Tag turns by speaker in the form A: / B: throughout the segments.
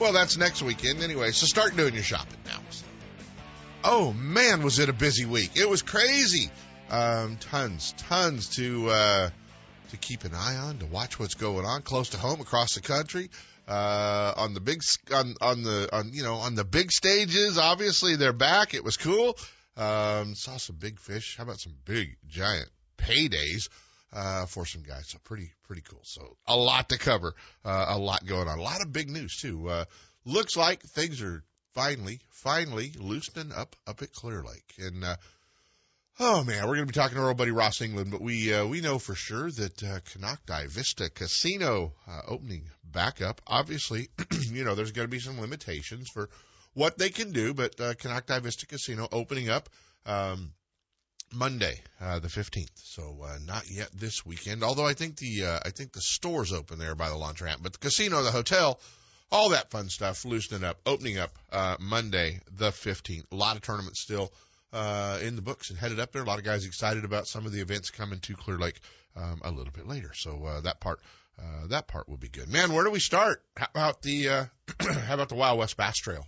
A: Well, that's next weekend anyway, so start doing your shopping now. Oh man, was it a busy week. It was crazy. Um, tons, tons to, uh, to keep an eye on, to watch what's going on close to home across the country. Uh, on the big, on, on the, on, you know, on the big stages, obviously they're back. It was cool. Um, saw some big fish. How about some big, giant paydays? Uh, for some guys. So pretty, pretty cool. So a lot to cover, uh, a lot going on. A lot of big news too. Uh, looks like things are finally, finally loosening up up at Clear Lake. And, uh, oh man, we're going to be talking to our old buddy Ross England, but we, uh, we know for sure that, uh, Vista Casino, uh, opening back up. Obviously, you know, there's going to be some limitations for what they can do, but, uh, Vista Casino opening up, um, Monday, uh, the 15th. So, uh, not yet this weekend, although I think the, uh, I think the store's open there by the laundromat, but the casino, the hotel, all that fun stuff, loosening up, opening up, uh, Monday, the 15th. A lot of tournaments still, uh, in the books and headed up there. A lot of guys excited about some of the events coming to Clear Lake, um, a little bit later. So, uh, that part, uh, that part will be good. Man, where do we start? How about the, uh, how about the Wild West Bass Trail?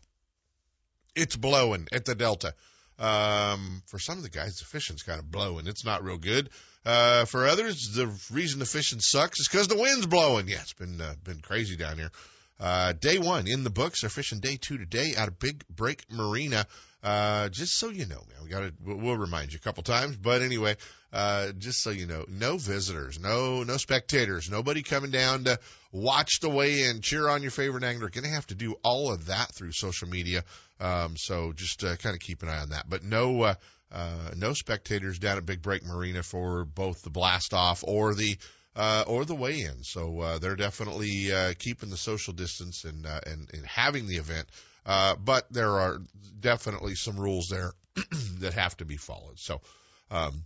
A: It's blowing at the Delta. Um, for some of the guys, the fishing's kind of blowing. It's not real good. Uh, for others, the reason the fishing sucks is because the wind's blowing. Yeah, it's been, uh, been crazy down here. Uh, day one in the books. They're fishing day two today out of Big Break Marina. Uh, just so you know, man, we gotta, we'll remind you a couple times, but anyway, uh, just so you know, no visitors, no, no spectators, nobody coming down to watch the weigh in, cheer on your favorite angler. Gonna have to do all of that through social media. Um, so just, uh, kind of keep an eye on that, but no, uh, uh, no spectators down at Big Break Marina for both the blast off or the, uh, or the weigh-in. So uh, they're definitely uh, keeping the social distance and, uh, and and having the event. Uh, but there are definitely some rules there that have to be followed. So um,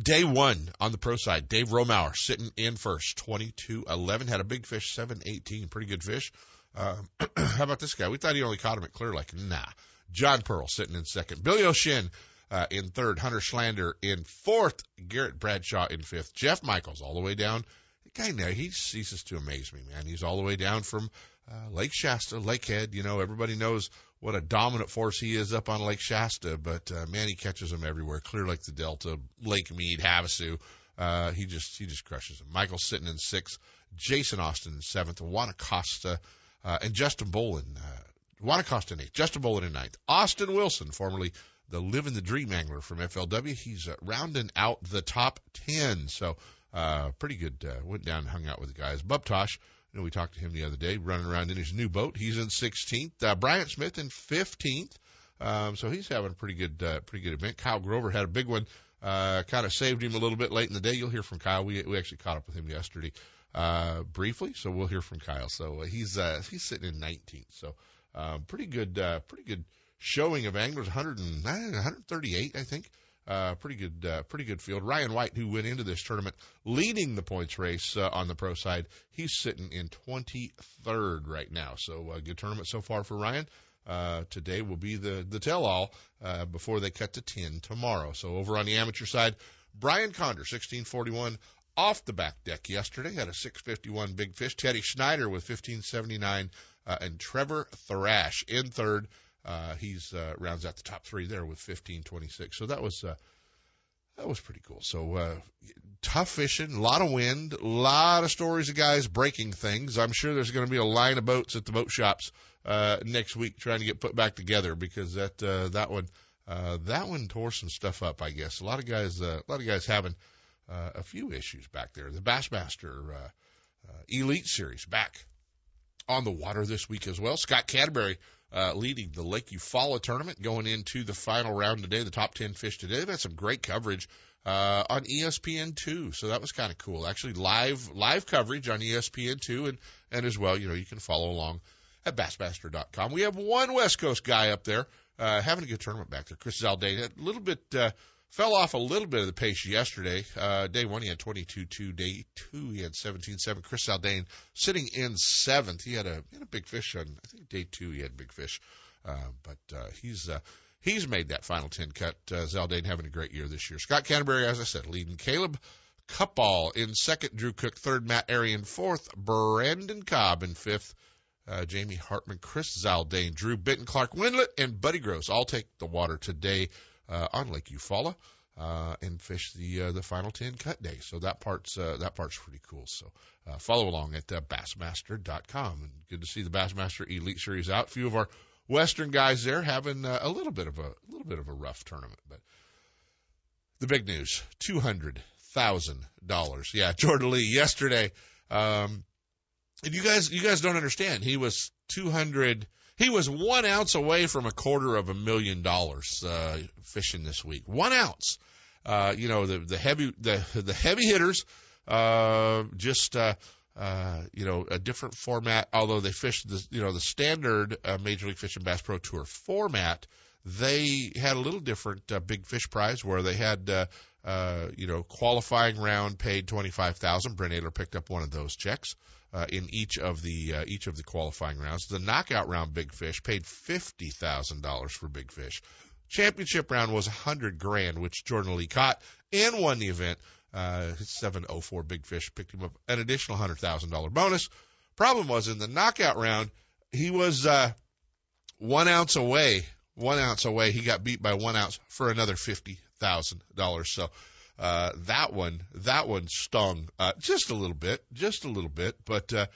A: day one on the pro side, Dave Romauer sitting in first, 22-11, had a big fish, 7-18, pretty good fish. Um, how about this guy? We thought he only caught him at Clear Lake. Nah. John Pearl sitting in second. Billy O'Shin uh, in third, Hunter Schlander in fourth, Garrett Bradshaw in fifth, Jeff Michaels all the way down. The guy now he ceases to amaze me, man. He's all the way down from uh, Lake Shasta, Lakehead. You know, everybody knows what a dominant force he is up on Lake Shasta, but uh, man, he catches them everywhere. Clear Lake, the Delta, Lake Mead, Havasu. Uh, he just he just crushes them. Michael's sitting in sixth, Jason Austin in seventh, Wanacosta, uh, and Justin Bolin. Uh, Wanacosta in eighth, Justin Bolin in ninth, Austin Wilson, formerly the Living the Dream Angler from FLW. He's uh, rounding out the top 10. So, uh, pretty good. Uh, went down and hung out with the guys. Bub Tosh, you know, we talked to him the other day, running around in his new boat. He's in 16th. Uh, Bryant Smith in 15th. Um, so he's having a pretty good, uh, pretty good event. Kyle Grover had a big one. Uh, kind of saved him a little bit late in the day. You'll hear from Kyle. We, we actually caught up with him yesterday, uh, briefly. So we'll hear from Kyle. So uh, he's, uh, he's sitting in 19th. So, um, pretty good, uh, pretty good showing of anglers, 100 and, 138, I think. Uh, pretty good, uh, pretty good field. Ryan White, who went into this tournament leading the points race uh, on the pro side, he's sitting in 23rd right now. So uh, good tournament so far for Ryan. Uh, today will be the the tell all uh, before they cut to 10 tomorrow. So over on the amateur side, Brian Conder, 1641 off the back deck yesterday, had a 651 big fish. Teddy Schneider with 1579, uh, and Trevor Thrash in third. Uh, he's uh, rounds out the top three there with 15.26. So that was uh, that was pretty cool. So uh, tough fishing, a lot of wind, a lot of stories of guys breaking things. I'm sure there's going to be a line of boats at the boat shops uh, next week trying to get put back together because that uh, that one uh, that one tore some stuff up. I guess a lot of guys uh, a lot of guys having uh, a few issues back there. The Bassmaster uh, uh, Elite Series back on the water this week as well. Scott Canterbury uh, leading the Lake Eufaula tournament going into the final round today, the top 10 fish today. They've had some great coverage uh, on ESPN2, so that was kind of cool. Actually, live live coverage on ESPN2, and and as well, you know, you can follow along at Bassmaster.com. We have one West Coast guy up there uh, having a good tournament back there. Chris Zaldain, a little bit uh, fell off a little bit of the pace yesterday. Uh, day one, he had 22-2. Day two, he had 17-7. Chris Zaldain sitting in seventh. He had a, he had a big fish on, I think day two he had big fish. Uh, but uh, he's uh, he's made that final 10 cut. Uh, Zaldain having a great year this year. Scott Canterbury, as I said, leading. Caleb Kuphall in second. Drew Cook third. Matt Arian fourth. Brandon Cobb in fifth. Uh, Jamie Hartman, Chris Zaldain, Drew Benton, Clark Wendlandt, and Buddy Gross all take the water today uh, on Lake Eufaula uh, and fish the uh, the final ten cut day. So that part's uh, that part's pretty cool. So uh, follow along at uh, Bassmaster.com. And good to see the Bassmaster Elite Series out. A few of our Western guys there having uh, a little bit of a, a little bit of a rough tournament, but the big news: two hundred thousand dollars. Yeah, Jordan Lee yesterday. Um, and you guys, you guys don't understand. He was two hundred. He was one ounce away from a quarter of a million dollars uh, fishing this week. One ounce. Uh, you know the the heavy the the heavy hitters uh, just uh, uh, you know a different format. Although they fished the you know the standard uh, Major League Fishing Bass Pro Tour format, they had a little different uh, big fish prize where they had uh, uh, you know qualifying round paid twenty five thousand. Brent Ehrler picked up one of those checks. Uh, in each of the uh, each of the qualifying rounds, the knockout round big fish paid fifty thousand dollars for big fish. Championship round was a hundred grand, which Jordan Lee caught and won the event. Uh, his 704 big fish picked him up an additional hundred thousand dollar bonus. Problem was in the knockout round, he was uh, one ounce away. One ounce away. He got beat by one ounce for another fifty thousand dollars. So uh, that one, that one stung uh, just a little bit, just a little bit. But uh,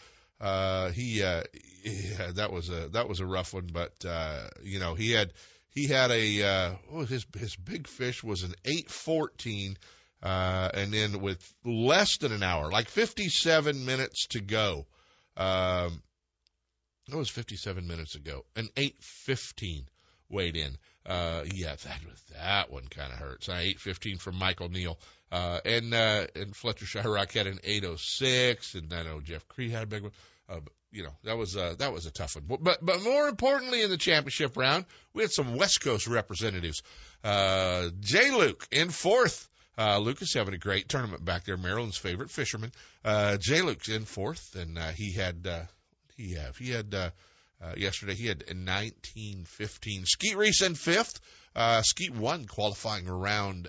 A: uh, he, uh, yeah, that was a that was a rough one. But uh, you know, he had he had a oh, his his big fish was an eight fourteen. Uh, and then with less than an hour, like 57 minutes to go, um, that was 57 minutes ago, an 815 weighed in. Uh, yeah, that that one kind of hurts. Uh, 815 from Michael Neal. Uh, and, uh, and Fletcher Shryock had an 806, and I know Jeff Kriet had a big one. Uh, you know, that was, uh, that was a tough one. But, but more importantly in the championship round, we had some West Coast representatives. Uh, Jay Luke in fourth. Uh, Lucas having a great tournament back there, Marilyn's favorite fisherman. Uh, Jay Luke's in fourth, and uh, he had uh, he have he had uh, uh, yesterday he had a 1915. Skeet Reese in fifth. Uh, Skeet won qualifying round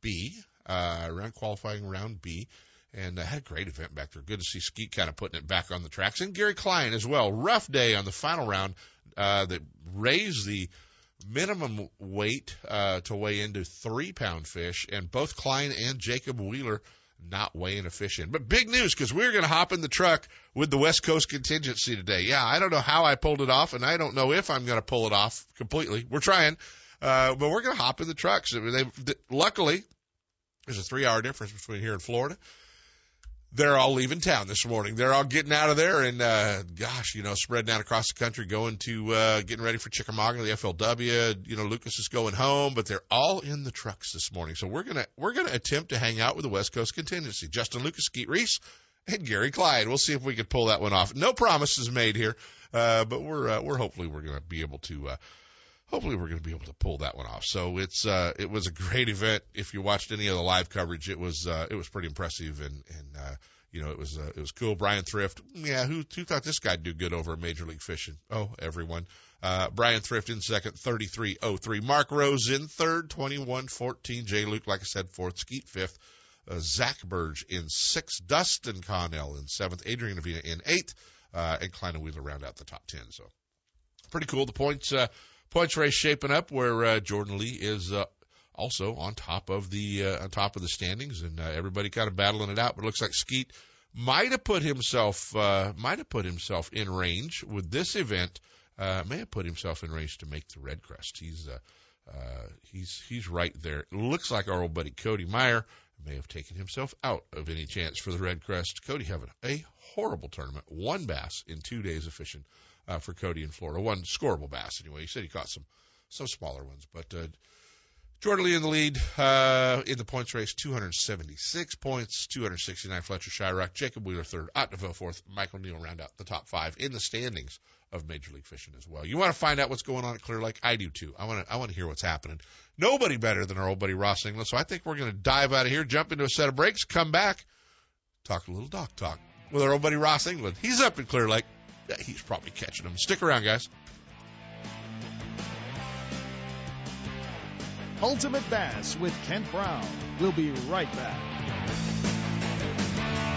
A: B, uh, around qualifying round B, and uh, had a great event back there. Good to see Skeet kind of putting it back on the tracks, and Gary Klein as well. Rough day on the final round uh, that raised the minimum weight uh, to weigh into three pound fish, and both Klein and Jacob Wheeler not weighing a fish in. But big news because we're going to hop in the truck with the West Coast contingency today. Yeah, I don't know how I pulled it off, and I don't know if I'm going to pull it off completely. We're trying, uh, but we're going to hop in the trucks. So they, luckily, there's a three hour difference between here and Florida they're all leaving town this morning. They're all getting out of there and, uh, gosh, you know, spreading out across the country, going to, uh, getting ready for Chickamauga, the FLW. You know, Lucas is going home, but they're all in the trucks this morning. So we're going to, we're going to attempt to hang out with the West Coast contingency. Justin Lucas, Skeet Reese, and Gary Klein. We'll see if we can pull that one off. No promises made here, uh, but we're, uh, we're hopefully we're going to be able to, uh, hopefully we're going to be able to pull that one off. So it's uh, it was a great event. If you watched any of the live coverage, it was uh, it was pretty impressive and and uh, you know, it was uh, it was cool. Bryan Thrift, yeah, who who thought this guy'd do good over Major League Fishing? Oh, everyone. Uh, Bryan Thrift in second, 33.03. Mark Rose in third, 21.14. Jay Luke, like I said, fourth. Skeet fifth. Uh, Zack Birge in sixth. Dustin Connell in seventh. Adrian Avena in eighth. Uh, and Klein and Wheeler round out the top ten. So pretty cool. The points uh, points race shaping up where uh, Jordan Lee is uh, also on top of the uh, on top of the standings, and uh, everybody kind of battling it out. But it looks like Skeet might have put himself uh, might have put himself in range with this event. Uh, may have put himself in range to make the REDCREST. He's uh, uh, he's he's right there. It looks like our old buddy Cody Meyer may have taken himself out of any chance for the REDCREST. Cody having a horrible tournament, one bass in two days of fishing uh, for Cody in Florida, one scoreable bass anyway. He said he caught some some smaller ones, but uh, Jordan Lee in the lead uh, in the points race, 276 points, 269 Fletcher Shryock, Jacob Wheeler third, Ottenville fourth, Michael Neal round out the top five in the standings of Major League Fishing as well. You want to find out what's going on at Clear Lake? I do too. I want to I want to hear what's happening. Nobody better than our old buddy Ross England. So I think we're going to dive out of here, jump into a set of breaks, come back, talk a little dock talk with our old buddy Ross England. He's up in Clear Lake. He's probably catching them. Stick around, guys.
B: Ultimate Bass with Kent Brown. We'll be right back.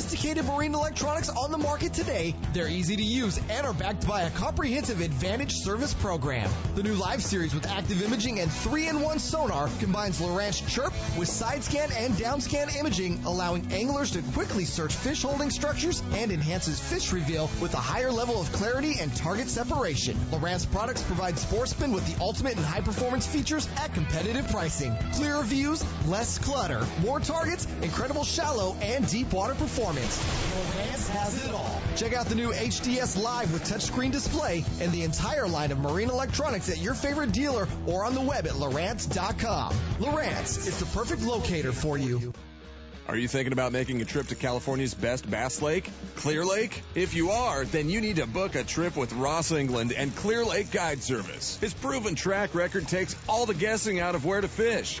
C: sophisticated marine electronics on the market today. They're easy to use and are backed by a comprehensive Advantage service program. The new Live series with active imaging and 3-in-1 sonar combines Lowrance Chirp with side scan and down scan imaging, allowing anglers to quickly search fish holding structures and enhances fish reveal with a higher level of clarity and target separation. Lowrance products provide sportsmen with the ultimate and high performance features at competitive pricing. Clearer views, less clutter, more targets, incredible shallow and deep water performance. Lowrance has it all. Check out the new HDS Live with touchscreen display and the entire line of marine electronics at your favorite dealer or on the web at Lowrance.com. Lowrance is the perfect locator for you.
D: Are you thinking about making a trip to California's best bass lake, Clear Lake? If you are, then you need to book a trip with Ross England and Clear Lake Guide Service. His proven track record takes all the guessing out of where to fish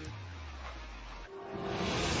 D: あ!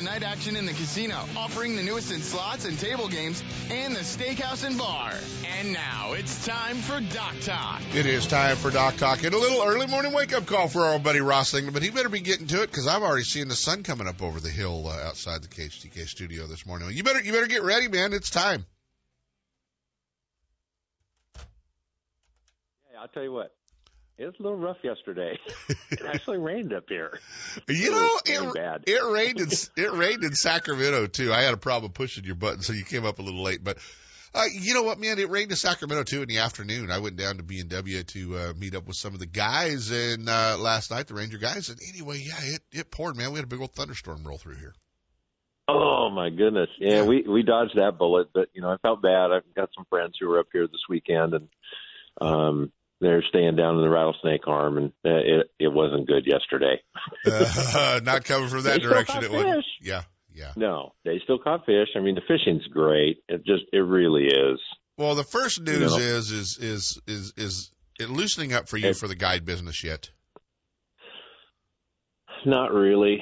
E: night action in the casino, offering the newest in slots and table games, and the steakhouse and bar. And now it's time for Dock Talk.
A: It is time for Dock Talk and a little early morning wake up call for our old buddy Ross England, but he better be getting to it because I've already seen the sun coming up over the hill uh, outside the KHTK studio this morning. You better you better get ready, man. It's time.
F: Yeah, I'll tell you what. It was a little rough yesterday. it actually rained up here.
A: You
F: It
A: know, it,
F: bad.
A: it rained in it rained in Sacramento too. I had a problem pushing your button, so you came up a little late. But uh, you know what, man? It rained in Sacramento too in the afternoon. I went down to B and W to uh, meet up with some of the guys, and uh, last night the Ranger guys. And anyway, yeah, it it poured, man. We had a big old thunderstorm roll through here.
F: Oh my goodness. Yeah,
A: Yeah.
F: we we dodged that bullet, but you know, I felt bad. I've got some friends who were up here this weekend and um they're staying down in the rattlesnake arm and uh, it it wasn't good yesterday.
A: Uh, not coming from that direction. It
F: fish.
A: Yeah, yeah.
F: No, they still caught fish. I mean, the fishing's great. It just it really is.
A: Well, the first news
F: know?
A: is is is is is it loosening up for you
F: It-
A: for the guide business yet?
F: Not really.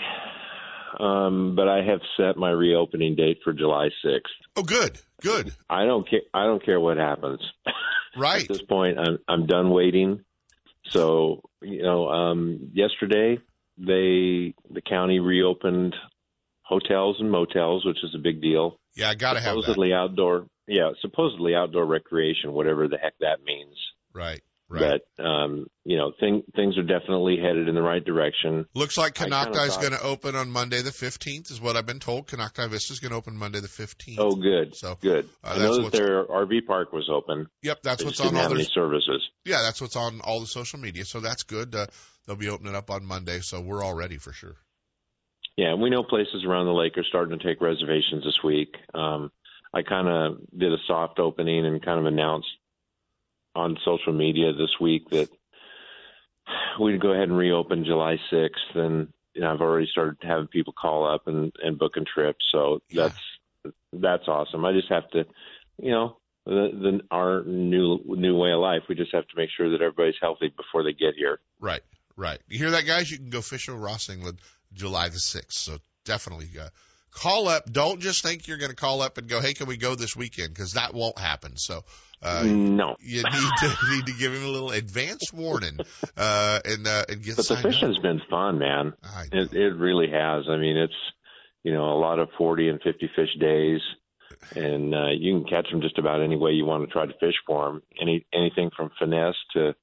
F: Um but I have set my reopening date for July 6th.
A: Oh, good, good,
F: I don't care I don't care what happens.
A: right.
F: At this point, I'm I'm done waiting. So you know, um, yesterday they the county reopened hotels and motels, which is a big deal.
A: Yeah, I gotta have that.
F: supposedly outdoor. Yeah, supposedly outdoor recreation, whatever the heck that means.
A: Right, right.
F: But um, you know, thing, things are definitely headed in the right direction.
A: Looks like Konocti is going to open on Monday the 15th, is what I've been told. Konocti Vista is going to open Monday the 15th.
F: Oh, good,
A: So,
F: good.
A: uh,
F: I know that their RV park was open.
A: Yep, that's
F: They
A: what's on all their
F: services.
A: Yeah, that's what's on all the social media. So that's good. Uh, they'll be opening up on Monday, so we're all ready for sure.
F: Yeah, and we know places around the lake are starting to take reservations this week. Um, I kind of did a soft opening and kind of announced on social media this week that we'd go ahead and reopen July 6th. And you know, I've already started having people call up and, and booking trips. So
A: Yeah.
F: that's that's awesome. I just have to, you know, the, the our new new way of life. We just have to make sure that everybody's healthy before they get here.
A: Right, right. You hear that, guys? You can go fish with Ross England July the 6th. So definitely uh, call up. Don't just think you're going to call up and go, hey, can we go this weekend? Because that won't happen. So uh,
F: no,
A: you need to need to give him a little advance warning uh, and uh, and get
F: but the
A: signed up.
F: fishing's been fun, man. It, it really has. I mean, it's you know a lot of forty and fifty fish days, and uh, you can catch them just about any way you want to try to fish for them. Any anything from finesse to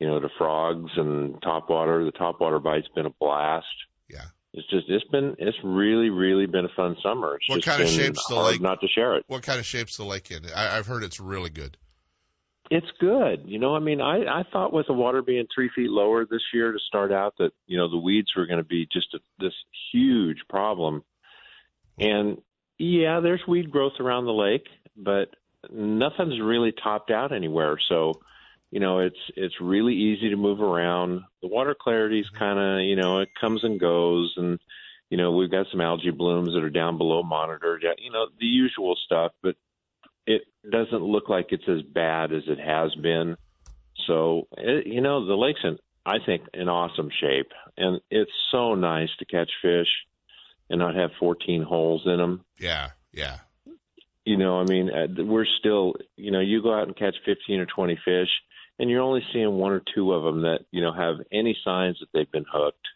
F: you know to frogs and topwater. The topwater bite's been a blast. It's just it's been it's really really been a fun summer. It's
A: What kind of shape's the lake?
F: Not to share it.
A: What kind of shape's the lake in? I, I've heard it's really good.
F: It's good. You know, I mean, I I thought with the water being three feet lower this year to start out that you know the weeds were going to be just a, this huge problem. And yeah, there's weed growth around the lake, but nothing's really topped out anywhere. So, you know, it's it's really easy to move around. The water clarity's kind of you know it comes and goes, and you know we've got some algae blooms that are down below monitored. You know the usual stuff, but it doesn't look like it's as bad as it has been. So, it, you know, the lake's in, I think, in awesome shape, and it's so nice to catch fish and not have 14 holes in them.
A: Yeah, yeah.
F: You know, I mean, uh, we're still, you know, you go out and catch 15 or 20 fish, and you're only seeing one or two of them that, you know, have any signs that they've been hooked.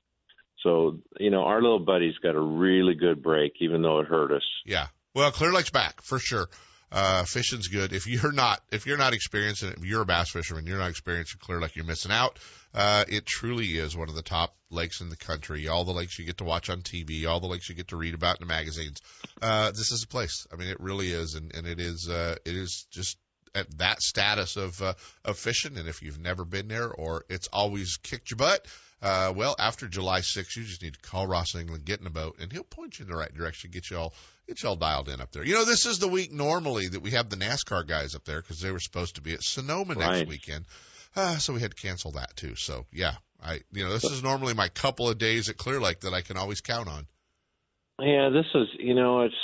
F: So, you know, our little buddy's got a really good break, even though it hurt us.
A: Yeah. Well, Clear Lake's back for sure. Uh, fishing's good. If you're not, if you're not experiencing if you're a bass fisherman, you're not experiencing Clear Lake, you're missing out. Uh, it truly is one of the top lakes in the country. All the lakes you get to watch on TV, all the lakes you get to read about in the magazines. Uh, this is a place. I mean, it really is. And, and it is, uh, it is just at that status of, uh, of fishing. And if you've never been there or it's always kicked your butt, uh, well, after July 6th, you just need to call Ross England, get in a boat, and he'll point you in the right direction, get you all, get you all dialed in up there. You know, this is the week normally that we have the NASCAR guys up there because they were supposed to be at Sonoma next weekend. Uh, so we had to cancel that too. So yeah, I, you know, this is normally my couple of days at Clear Lake that I can always count on.
F: Yeah, this is, you know, it's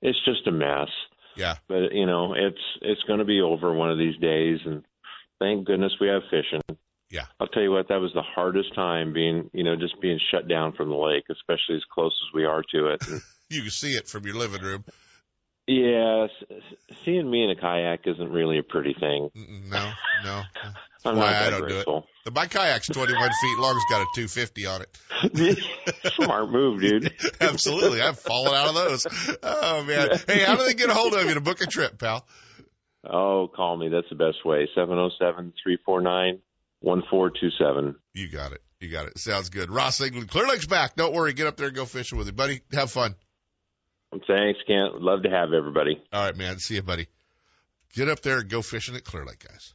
F: it's just a mess.
A: Yeah.
F: But you know, it's it's going to be over one of these days, and thank goodness we have fishing.
A: Yeah.
F: I'll tell you what, that was the hardest time being, you know, just being shut down from the lake, especially as close as we are to it. And,
A: You can see it from your living room.
F: yeah, seeing me in a kayak isn't really a pretty thing.
A: No, no.
F: I'm
A: why I don't do it. The- My kayak's 21 feet long. It's got a 250 on it.
F: Smart move, dude.
A: Absolutely. I've fallen out of those. Oh man. Hey, how do they get a hold of you to book a trip, pal?
F: Oh, call me. That's the best way. Seven zero seven three four nine one four two seven.
A: You got it. You got it. Sounds good. Ross England, Clear Lake's back. Don't worry. Get up there and go fishing with him, buddy. Have fun.
F: Thanks, Kent. Love to have everybody.
A: All right, man. See you, buddy. Get up there and go fishing at Clear Lake, guys.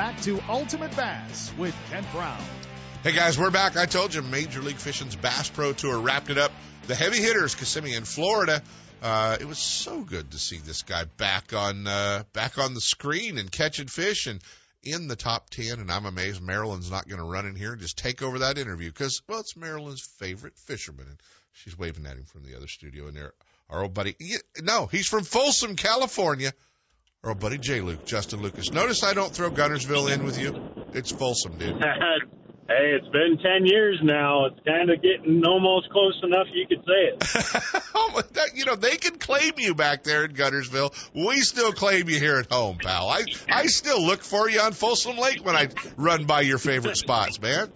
B: back to Ultimate Bass with Kent Brown.
A: Hey guys, we're back. I told you Major League Fishing's Bass Pro Tour wrapped it up. The heavy hitters, Kissimmee in Florida, Uh, it was so good to see this guy back on uh, back on the screen and catching fish and in the top ten. And I'm amazed Marilyn's not going to run in here and just take over that interview because well, it's Marilyn's favorite fisherman, and she's waving at him from the other studio. And there, our old buddy, no, he's from Folsom, California. Old buddy J. Luke, Justin Lucas. Notice I don't throw Guntersville in with you. It's Folsom, dude.
G: Hey, it's been 10 years now. It's kind of getting almost close enough you could say it.
A: you know, they can claim you back there in Guntersville. We still claim you here at home, pal. I, I still look for you on Folsom Lake when I run by your favorite spots, man.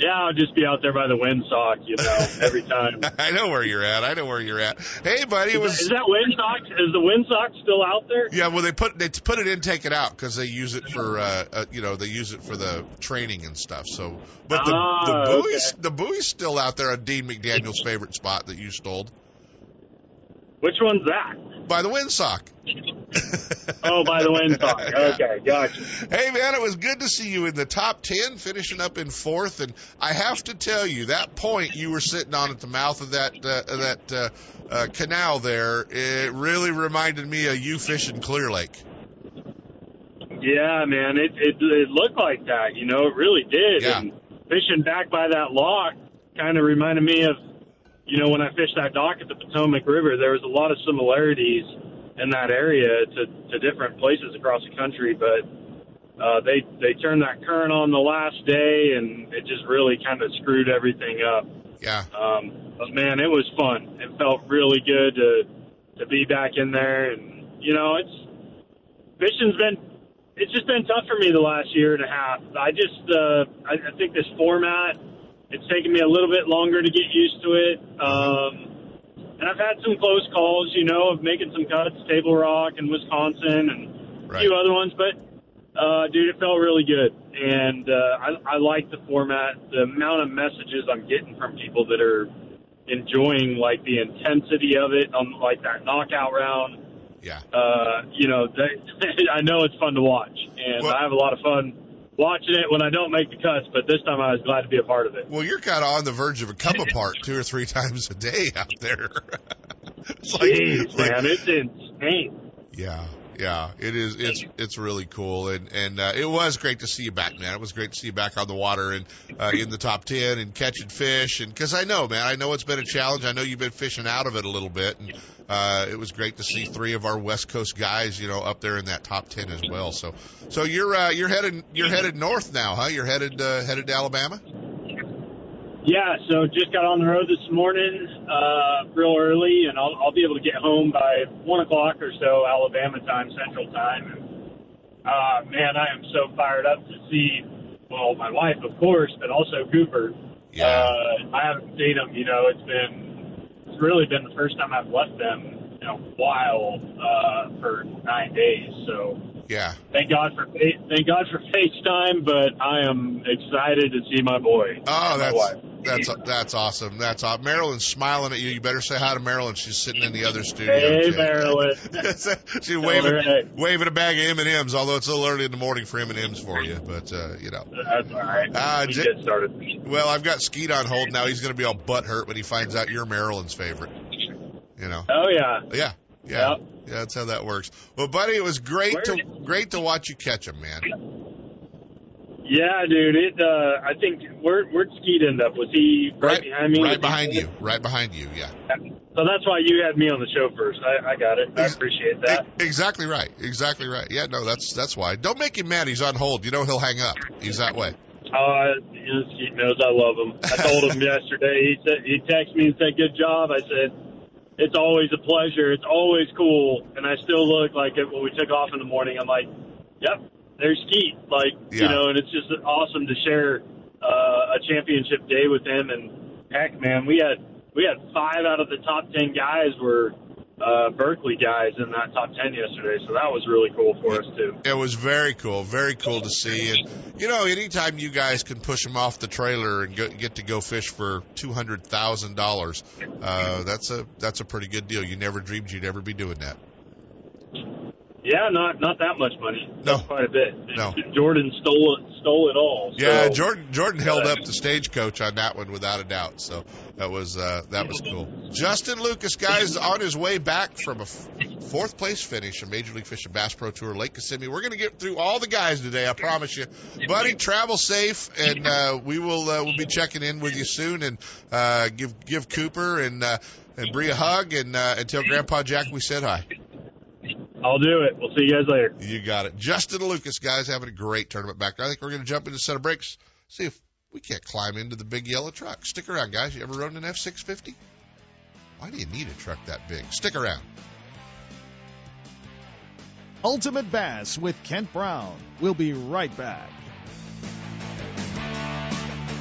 G: Yeah, I'll just be out there by the windsock, you know, every time.
A: I know where you're at. I know where you're at. Hey, buddy, it was.
G: Is that windsock? Is the windsock still out there?
A: Yeah, well, they put they put it in, take it out because they use it for, uh, uh, you know, they use it for the training and stuff. So, but the
G: Ah,
A: the buoy's
G: okay.
A: the buoy's still out there on Dean McDaniel's favorite spot that you stole
G: Which one's that?
A: by the windsock.
G: Oh, by the windsock. Okay, gotcha.
A: Hey man, it was good to see you in the top ten, finishing up in fourth. And I have to tell you, that point you were sitting on at the mouth of that uh, that uh, uh, canal there, it really reminded me of you fishing Clear Lake.
G: Yeah, man, it, it it looked like that. You know, it really did.
A: Yeah.
G: And fishing back by that lock kind of reminded me of, you know, when I fished that dock at the Potomac River. There was a lot of similarities in that area to to different places across the country, but uh, they they turned that current on the last day, and it just really kind of screwed everything up.
A: Yeah,
G: Um, but man, it was fun. It felt really good to to be back in there, and you know, it's fishing's been it's just been tough for me the last year and a half. I just uh, I, I think this format it's taken me a little bit longer to get used to it. Um, and I've had some close calls, you know, of making some cuts, Table Rock and Wisconsin, and a few other ones, but uh, dude, it felt really good, and uh, I, I like the format. The amount of messages I'm getting from people that are enjoying like the intensity of it on like that knockout round.
A: Yeah.
G: Uh, you know, they, I know it's fun to watch, and
A: Well-
G: I have a lot of fun watching it when I don't make the cuts. But this time, I was glad to be a part of it.
A: Well, you're kind of on the verge of a come apart two or three times a day out there. it's like,
G: Jeez,
A: like-
G: man, it's insane.
A: yeah, yeah, it is. It's it's really cool, and and uh, it was great to see you back, man. It was great to see you back on the water and uh, in the top ten and catching fish, and because I know, man, I know it's been a challenge. I know you've been fishing out of it a little bit, and uh, it was great to see three of our West Coast guys, you know, up there in that top ten as well. So, so you're uh, you're headed you're headed north now, huh? You're headed uh, headed to Alabama.
G: Yeah, so just got on the road this morning, uh, real early, and I'll, I'll be able to get home by one o'clock or so, Alabama time, Central time. And uh, man, I am so fired up to see, well, my wife, of course, but also Cooper.
A: Yeah.
G: Uh, I haven't seen him. You know, it's been, really been the first time I've left them in a while uh, for nine days. So
A: Yeah.
G: thank God for thank God for FaceTime, but I am excited to see my boy.
A: Oh,
G: and my
A: that's
G: wife.
A: That's that's awesome. That's awesome. Marilyn's smiling at you. You better say hi to Marilyn. She's sitting in the other studio.
G: Hey,
A: Jay.
G: Marilyn.
A: She's waving
G: hey.
A: waving a bag of M and M's. Although it's a little early in the morning for M and M's for you, but uh, you know.
G: That's all right.
A: Ah,
G: we
A: J-
G: get started.
A: Well, I've got Skeet on hold now. He's going to be all butt hurt when he finds out you're Marilyn's favorite. You know.
G: Oh yeah.
A: Yeah. Yeah. Yeah. That's how that works. Well, buddy, it was great
G: Where-
A: to great to watch you catch him, man.
G: Yeah, dude. It. Uh, I think where where'd Skeet end up? Was he right, behind me?
A: Right behind you. Right behind you. Yeah.
G: So that's why you had me on the show first. I, I got it. I appreciate that.
A: Exactly right. Exactly right. Yeah, no, that's that's why. Don't make him mad. He's on hold. You know he'll hang up. He's that way.
G: Uh, you know, Skeet knows I love him. I told him yesterday. He said he texted me and said, "Good job." I said, "It's always a pleasure. It's always cool." And I still look like it when we took off in the morning. I'm like, "Yep, there's Skeet." Like you know, and it's just awesome to share uh, a championship day with him. And heck, man, we had we had five out of the top ten guys were uh, Berkley guys in that top ten yesterday. So that was really cool for us too.
A: It was very cool. Very cool to see. And you know, anytime you guys can push him off the trailer and go, get to go fish for two hundred thousand dollars, uh, that's a that's a pretty good deal. You never dreamed you'd ever be doing that.
G: Yeah, not not that much money.
A: No.
G: That's quite a bit.
A: No.
G: Jordan stole it, stole it all.
A: Yeah, Jordan Jordan held up the stagecoach on that one without a doubt. So that was uh, that was cool. Justin Lucas, guys, on his way back from a f- fourth place finish in Major League Fishing Bass Pro Tour Lake Kissimmee. We're going to get through all the guys today, I promise you, buddy. Travel safe, and uh, we will uh, we'll be checking in with you soon, and uh, give give Cooper and uh, and Bree a hug, and uh, and tell Grandpa Jack we said hi.
G: I'll do it. We'll see you guys later.
A: You got it. Justin Lucas, guys, having a great tournament back there. I think we're going to jump into a set of breaks, see if we can't climb into the big yellow truck. Stick around, guys. You ever rode an F 650? Why do you need a truck that big? Stick around.
B: Ultimate Bass with Kent Brown. We'll be right back.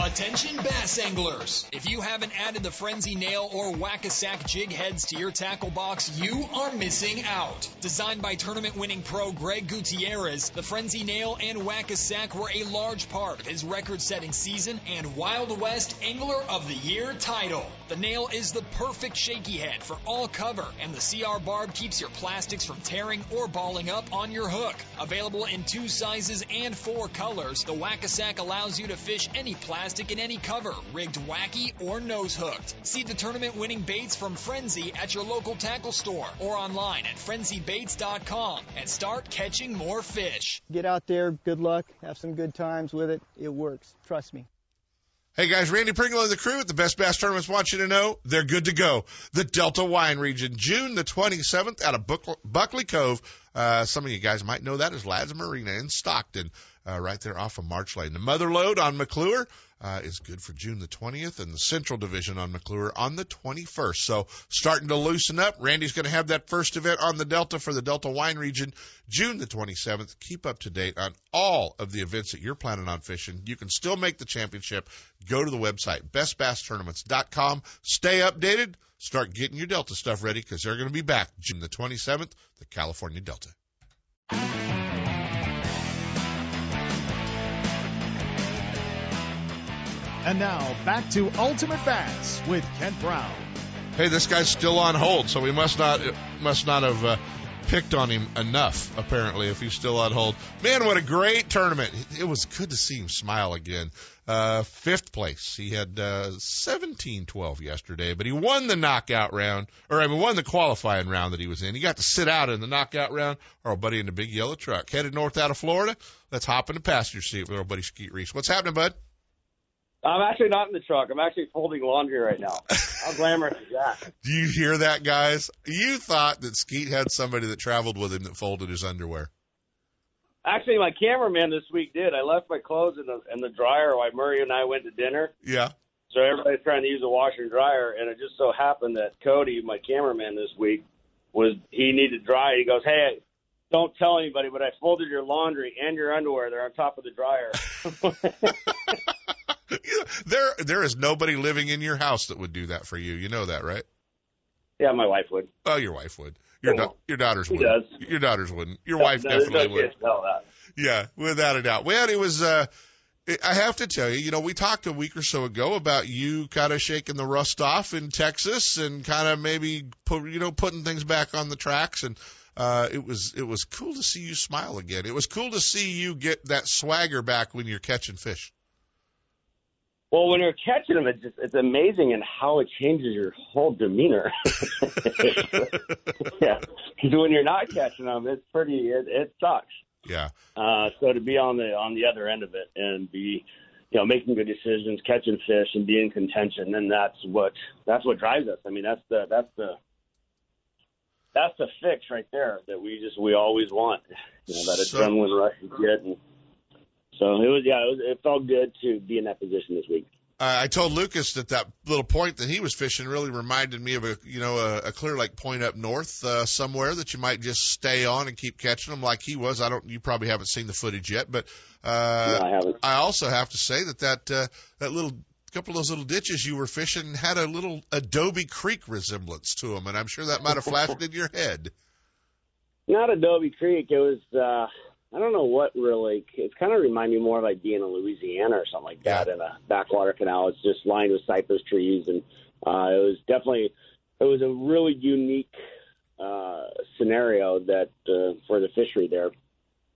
H: Attention bass anglers! If you haven't added the Frenzy Nail or Whack-A-Sack jig heads to your tackle box, you are missing out. Designed by tournament winning pro Greg Gutierrez, the Frenzy Nail and Whack-A-Sack were a large part of his record setting season and Wild West Angler of the Year title. The nail is the perfect shaky head for all cover, and the CR barb keeps your plastics from tearing or balling up on your hook. Available in two sizes and four colors, the Whack-A-Sack allows you to fish any plastic in any cover, rigged wacky or nose hooked. See the tournament winning baits from Frenzy at your local tackle store or online at frenzybaits.com and start catching more fish.
I: Get out there, good luck, have some good times with it. It works. Trust me.
A: Hey guys, Randy Pringle and the crew at the Best Bass Tournaments want you to know they're good to go. The Delta Wine Region, June the 27th out of Buckley Cove. Uh, some of you guys might know that as Ladd's Marina in Stockton, uh, right there off of March Lane. The Mother Lode on McClure uh, is good for June the 20th, and the Central Division on McClure on the 21st. So starting to loosen up. Randy's going to have that first event on the Delta for the Delta Wine Region, June the 27th. Keep up to date on all of the events that you're planning on fishing. You can still make the championship. Go to the website, bestbasstournaments.com. Stay updated. Start getting your Delta stuff ready because they're going to be back June the 27th, the California Delta.
B: And now back to Ultimate Bass with Kent Brown.
A: Hey, this guy's still on hold, so we must not must not have uh, picked on him enough. Apparently, if he's still on hold, man, what a great tournament! It was good to see him smile again. Uh, fifth place, he had uh, 17-12 yesterday, but he won the knockout round, or I mean, won the qualifying round that he was in. He got to sit out in the knockout round. Our buddy in the big yellow truck headed north out of Florida. Let's hop in the passenger seat with our buddy Skeet Reese. What's happening, bud?
J: I'm actually not in the truck. I'm actually folding laundry right now. How glamorous is that?
A: Do you hear that, guys? You thought that Skeet had somebody that traveled with him that folded his underwear.
J: Actually, my cameraman this week did. I left my clothes in the in the dryer while Murray and I went to dinner.
A: Yeah.
J: So everybody's trying to use a washer and dryer, and it just so happened that Cody, my cameraman this week, was he needed dry. He goes, "Hey, don't tell anybody, but I folded your laundry and your underwear. They're on top of the dryer."
A: there, there is nobody living in your house that would do that for you. You know that, right?
J: yeah, my wife would.
A: Oh, your wife would. Your da- your daughters wouldn't. Your daughters wouldn't. Your wife
J: No,
A: definitely
J: no
A: would. Yeah, without a doubt. Well, it was uh I have to tell you, you know, we talked a week or so ago about you kind of shaking the rust off in Texas and kind of maybe put, you know, putting things back on the tracks. And uh, it was it was cool to see you smile again. It was cool to see you get that swagger back when you're catching fish.
J: Well, when you're catching them, it's just, it's amazing and how it changes your whole demeanor. yeah, because when you're not catching them, it's pretty. It, it sucks.
A: Yeah.
J: Uh, so to be on the on the other end of it and be, you know, making good decisions, catching fish, and be in contention, then that's what that's what drives us. I mean, that's the that's the that's the fix right there that we just we always want. You know, that adrenaline rush you get, and so it was. Yeah, it, was, it felt good to be in that position this week.
A: Uh, I told Lucas that that little point that he was fishing really reminded me of a you know a, a Clear Lake point up north uh, somewhere that you might just stay on and keep catching them like he was. I don't. You probably haven't seen the footage yet, but uh,
J: no, I haven't.
A: I also have to say that that uh, that little couple of those little ditches you were fishing had a little Adobe Creek resemblance to them, and I'm sure that might have flashed in your head.
J: Not Adobe Creek. It was. uh I don't know what really. It's kind of remind me more of like being in Louisiana or something like that in a backwater canal. It's just lined with cypress trees, and uh, it was definitely. It was a really unique uh, scenario that uh, for the fishery there,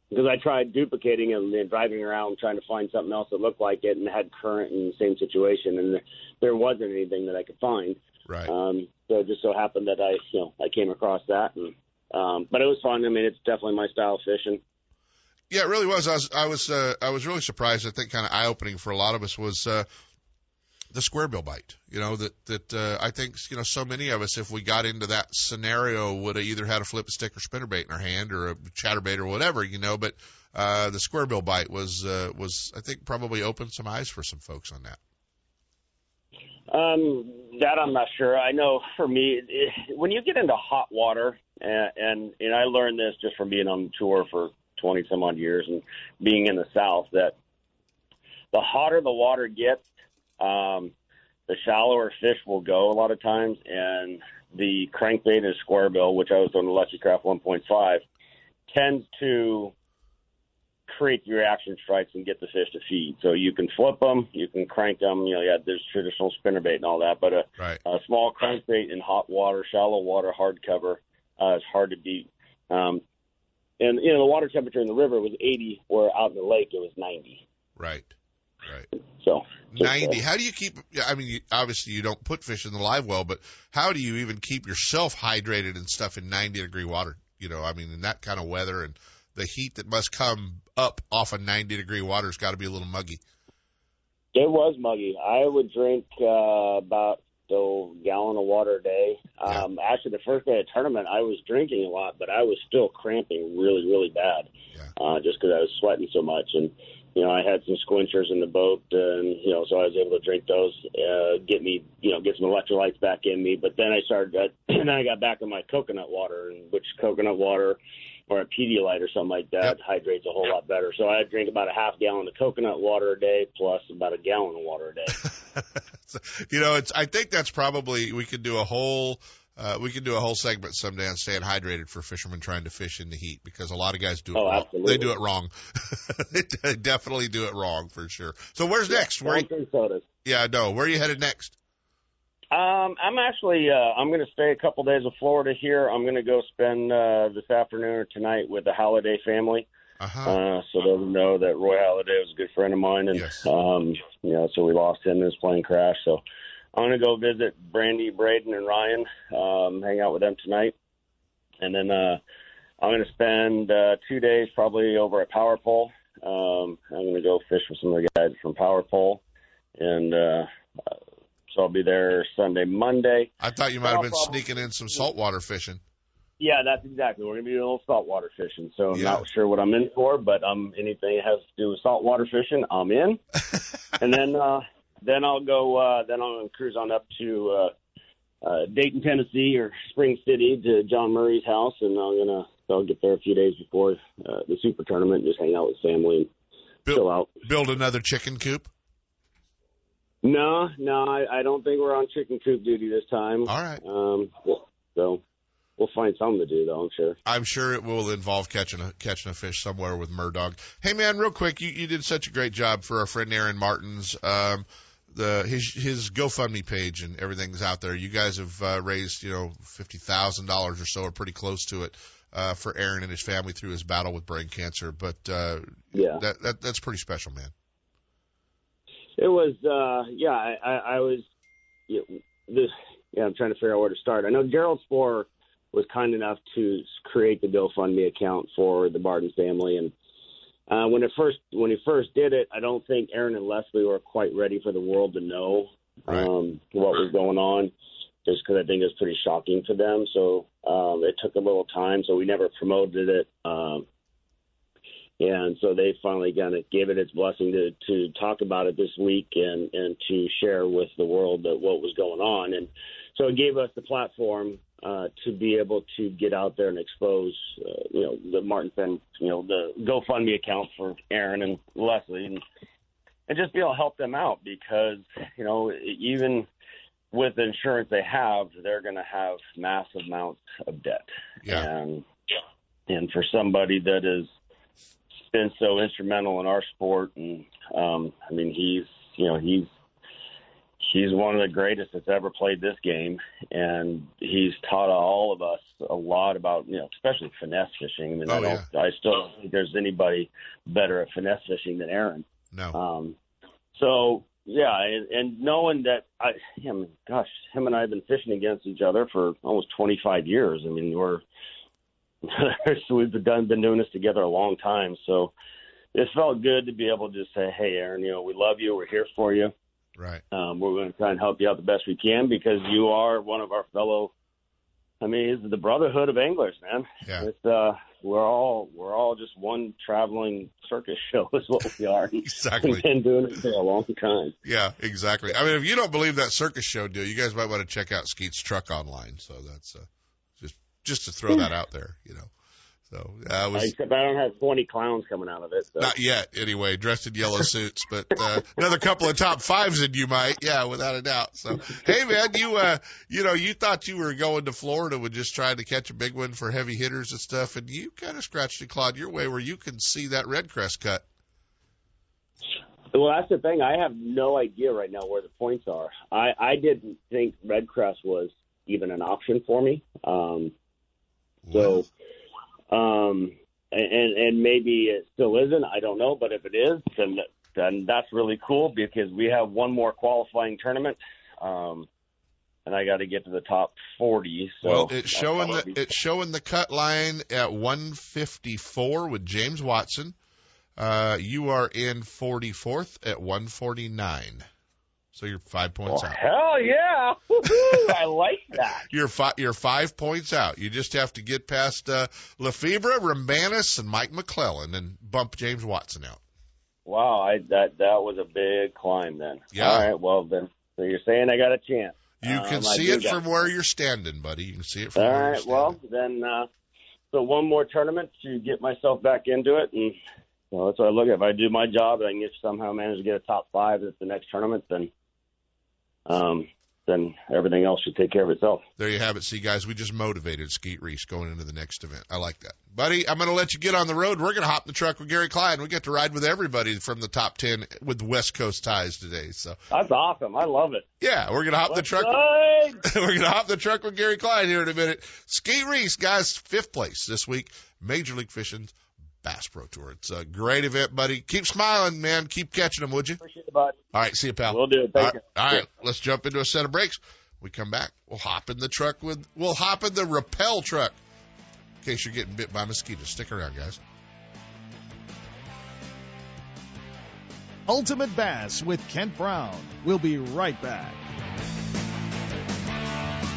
J: because I tried duplicating it and then driving around trying to find something else that looked like it and had current in the same situation, and there wasn't anything that I could find.
A: Right.
J: Um, so it just so happened that I, you know, I came across that, and um, but it was fun. I mean, it's definitely my style of fishing.
A: Yeah, it really was. I was I was uh, I was really surprised. I think kind of eye opening for a lot of us was uh, the square bill bite. You know that that uh, I think you know so many of us, if we got into that scenario, would have either had a flip stick or spinnerbait in our hand or a chatterbait or whatever. You know, but uh, the square bill bite was uh, was I think probably opened some eyes for some folks on that.
J: Um, that I'm not sure. I know for me, it, when you get into hot water, and, and and I learned this just from being on tour for 20 some odd years and being in the South, that the hotter the water gets, um, the shallower fish will go a lot of times, and the crankbait and square bill, which I was on the Lucky Craft 1.5, tends to create the reaction strikes and get the fish to feed. So you can flip them, you can crank them. You know, yeah, there's traditional spinnerbait and all that, but a,
A: Right.
J: a small crankbait in hot water, shallow water, hard cover uh, is hard to beat. Um, and you know, the water temperature in the river was 80, where out in the lake it was 90.
A: Right. Right.
J: So uh,
A: 90. How do you keep, I mean, you, obviously you don't put fish in the live well, but how do you even keep yourself hydrated and stuff in 90 degree water? You know, I mean, in that kind of weather and the heat that must come up off of 90 degree water has got to be a little muggy.
J: It was muggy. I would drink uh, about a gallon of water a day. Um, Actually, the first day of the tournament, I was drinking a lot, but I was still cramping really, really bad, uh, just because I was sweating so much. And you know, I had some squinchers in the boat, and you know, so I was able to drink those, uh, get me, you know, get some electrolytes back in me. But then I started, uh, and then I got back in my coconut water, and which coconut water or a Pedialyte or something like that hydrates a whole lot better. So I drink about a half gallon of coconut water a day, plus about a gallon of water a day.
A: you know, it's, I think that's probably, we could do a whole, uh, we could do a whole segment someday on staying hydrated for fishermen trying to fish in the heat because a lot of guys do it
J: Oh,
A: wrong.
J: absolutely.
A: They do it wrong. they definitely do it wrong for sure. So where's next? Where,
J: sodas.
A: yeah, no, where are you headed next?
J: Um, I'm actually uh, I'm going to stay a couple days of Florida here. I'm going to go spend uh, this afternoon or tonight with the Halladay family.
A: Uh-huh.
J: Uh, so they'll know that Roy Halladay was a good friend of mine, and um, you know, so we lost him in his plane crash. So I'm going to go visit Brandy, Braden, and Ryan, um, hang out with them tonight, and then uh, I'm going to spend uh, two days probably over at Power Pole. Um, I'm going to go fish with some of the guys from Power Pole, and uh, so I'll be there Sunday, Monday.
A: I thought you might have been sneaking in some saltwater fishing.
J: Yeah, that's exactly. We're gonna be doing a little saltwater fishing. So I'm
A: Yeah.
J: not sure what I'm in for, but um, anything that has to do with saltwater fishing, I'm in. and then uh, then I'll go. Uh, then I'll cruise on up to uh, uh, Dayton, Tennessee, or Spring City to John Murray's house, and I'm gonna. So I'll get there a few days before uh, the super tournament, and just hang out with family and chill out.
A: Build another chicken coop.
J: No, no, I, I don't think we're on chicken coop duty this time.
A: All right.
J: Um, so we'll find something to do though. I'm sure.
A: I'm sure it will involve catching a catching a fish somewhere with Murdog. Hey man, real quick, you, you did such a great job for our friend Aaron Martens. Um, the his his GoFundMe page and everything's out there. You guys have uh, raised you know fifty thousand dollars or so, or pretty close to it, uh, for Aaron and his family through his battle with brain cancer. But uh,
J: Yeah.
A: that, that that's pretty special, man.
J: It was, uh, yeah, I, I, I was, yeah, the, yeah, I'm trying to figure out where to start. I know Gerald Spohrer was kind enough to create the GoFundMe account for the Barton family, and uh, when it first when he first did it, I don't think Aaron and Leslie were quite ready for the world to know um, what was going on, just because I think it was pretty shocking to them. So um, it took a little time, so we never promoted it. Um, and so they finally kind of gave it its blessing to to talk about it this week and and to share with the world that what was going on and so it gave us the platform uh, to be able to get out there and expose uh, you know the Martin Fenn you know the GoFundMe account for Aaron and Leslie and and just be able to help them out because you know even with the insurance they have they're going to have massive amounts of debt
A: Yeah.
J: and and for somebody that is been so instrumental in our sport and um I mean he's you know he's he's one of the greatest that's ever played this game and he's taught all of us a lot about you know especially finesse fishing. I mean I
A: Oh,
J: don't I still don't think there's anybody better at finesse fishing than Aaron.
A: No.
J: um so yeah and, and knowing that I him gosh him and I have been fishing against each other for almost 25 years. I mean we're so we've done been doing this together a long time. So it felt good to be able to just say, "Hey, Aaron, you know, we love you. We're here for you.
A: Right.
J: Um, we're going to try and help you out the best we can because you are one of our fellow. I mean, it's the brotherhood of anglers, man.
A: Yeah.
J: It's uh, we're all we're all just one traveling circus show is what we are.
A: Exactly.
J: We've been doing it for a long time.
A: Yeah, exactly. I mean, if you don't believe that circus show deal, you guys might want to check out Skeet's truck online. So that's uh, just to throw that out there, you know. So it was
J: Except I don't have 20 clowns coming out of it. So.
A: not yet, anyway, dressed in yellow suits, but uh, another couple of top fives in you might, yeah, without a doubt. So, hey man, you uh, you know, you thought you were going to Florida with just trying to catch a big one for heavy hitters and stuff, and you kind of scratched and clawed your way where you can see that REDCREST cut.
J: Well, that's the thing. I have no idea right now where the points are. I, I didn't think REDCREST was even an option for me. Um, so, um, and and maybe it still isn't. I don't know. But if it is, then then that's really cool because we have one more qualifying tournament. Um, and I got to get to the top forty. So
A: well, it's showing the
J: be-
A: it's showing the cut line at 154 with James Watson. Uh, you are in 44th at 149. So you're five points
J: Oh,
A: out.
J: hell yeah! I like that.
A: You're five. You're five points out. You just have to get past uh, Lefebre, Rambanis, and Mike McClelland, and bump James Watson out.
J: Wow, I that that was a big climb then.
A: Yeah.
J: All right, well then, so you're saying I got a chance.
A: You
J: Um,
A: can
J: I
A: see it from where you're standing, buddy. You can see it from
J: All
A: where you're
J: right,
A: standing.
J: well then, uh, so one more tournament to get myself back into it, and well, that's what I look at. If I do my job and I can somehow manage to get a top five at the next tournament, then, um, then everything else should take care of itself.
A: There you have it. See, guys, we just motivated Skeet Reese going into the next event. I like that. Buddy, I'm going to let you get on the road. We're going to hop in the truck with Gary Klein. We get to ride with everybody from the top 10 with West Coast ties today. So,
J: That's awesome. I love it.
A: yeah, we're going to hop the truck. we're going to hop the truck with Gary Klein here in a minute. Skeet Reese, guys, fifth place this week. Major League Fishing's Bass Pro Tour. It's a great event, buddy. Keep smiling, man. Keep catching them, would you?
J: Appreciate it, bud.
A: All right, see you, pal.
J: We'll do it. Thank
A: right,
J: you.
A: all right, let's jump into a set of breaks. We come back. We'll hop in the truck with. We'll hop in the rappel truck. In case you're getting bit by mosquitoes, stick around, guys.
B: Ultimate Bass with Kent Brown. We'll be right back.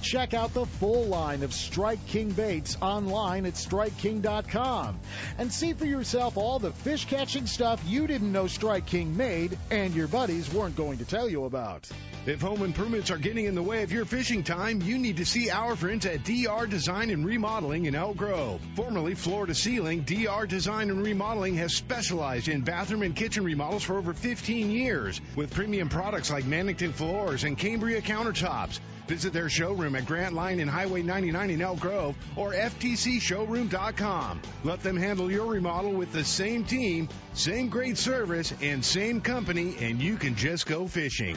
B: Check out the full line of Strike King baits online at StrikeKing.com and see for yourself all the fish catching stuff you didn't know Strike King made and your buddies weren't going to tell you about.
K: If home improvements are getting in the way of your fishing time, you need to see our friends at DR Design and Remodeling in Elk Grove. Formerly Floor to Ceiling, DR Design and Remodeling has specialized in bathroom and kitchen remodels for over 15 years with premium products like Mannington floors and Cambria countertops. Visit their showroom at Grant Line and Highway 99 in Elk Grove or FTCshowroom.com. Let them handle your remodel with the same team, same great service, and same company, and you can just go fishing.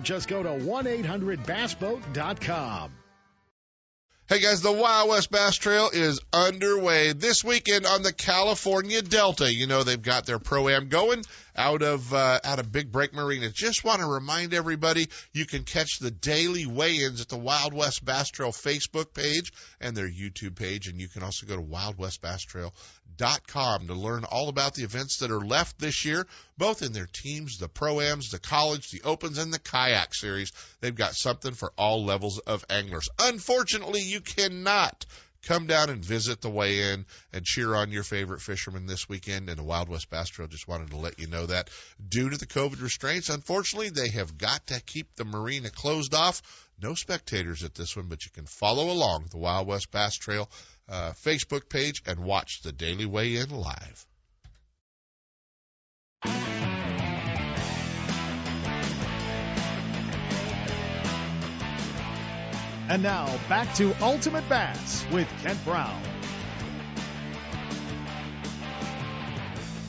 B: just go to 1-800-BassBoat.com.
A: Hey guys, the Wild West Bass Trail is underway this weekend on the California Delta. You know they've got their pro am going out of uh, out of Big Break Marina. Just want to remind everybody you can catch the daily weigh-ins at the Wild West Bass Trail Facebook page and their YouTube page, and you can also go to wildwestbasstrail.com to learn all about the events that are left this year, both in their teams, the pro-ams, the college, the opens, and the kayak series. They've got something for all levels of anglers. Unfortunately, you cannot come down and visit the weigh in and cheer on your favorite fishermen this weekend. And the Wild West Bass Trail just wanted to let you know that due to the COVID restraints, unfortunately, they have got to keep the marina closed off. No spectators at this one, but you can follow along the Wild West Bass Trail uh, Facebook page and watch the daily weigh in live.
B: And now back to Ultimate Bass with Kent Brown.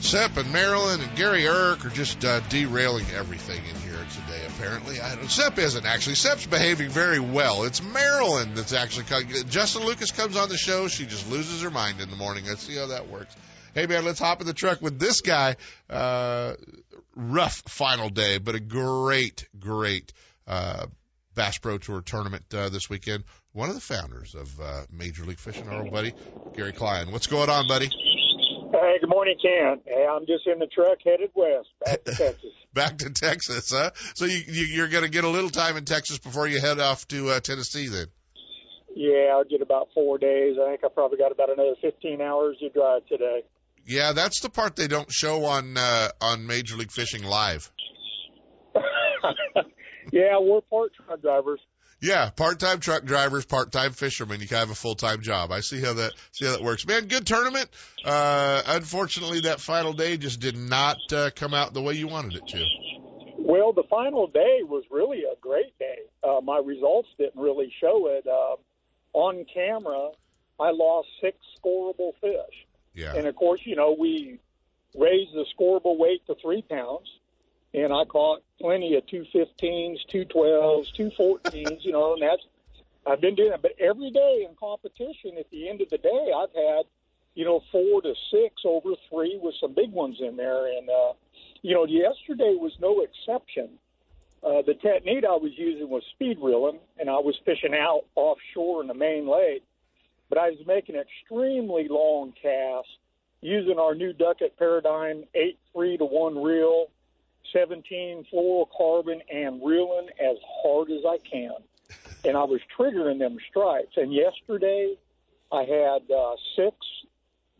A: Sepp and Marilyn and Gary Irk are just uh, derailing everything in here today. Apparently, I don't. Sepp isn't actually. Sepp's behaving very well. It's Marilyn that's actually. Justin Lucas comes on the show. She just loses her mind in the morning. Let's see how that works. Hey man, let's hop in the truck with this guy. Uh, rough final day, but a great, great uh, Bass Pro Tour tournament uh, this weekend. One of the founders of uh, Major League Fishing, our old buddy Gary Klein. What's going on, buddy?
L: Hey, good morning, Ken. Hey, I'm just in the truck headed west, back to Texas.
A: back to Texas, huh? So you, you you're going to get a little time in Texas before you head off to uh, Tennessee, then?
L: Yeah, I'll get about four days. I think I probably got about another 15 hours to drive today.
A: Yeah, that's the part they don't show on uh, on Major League Fishing live.
L: yeah, we're part truck drivers.
A: Yeah, part-time truck drivers, part-time fishermen. You kind of have a full-time job. I see how that see how that works. Man, good tournament. Uh, unfortunately, that final day just did not uh, come out the way you wanted it to.
L: Well, the final day was really a great day. Uh, my results didn't really show it. Uh, on camera, I lost six scoreable fish.
A: Yeah.
L: And of course, you know, we raised the scoreable weight to three pounds and I caught plenty of 215s, 212s, 214s, you know, and that's, I've been doing that. But every day in competition, at the end of the day, I've had, you know, four to six over three with some big ones in there. And, uh, you know, yesterday was no exception. Uh, the technique I was using was speed reeling, and I was fishing out offshore in the main lake. But I was making extremely long casts using our new Duckett Paradyme, eight three to one reel, 17 fluorocarbon and reeling as hard as I can. And I was triggering them stripes. And yesterday I had uh, six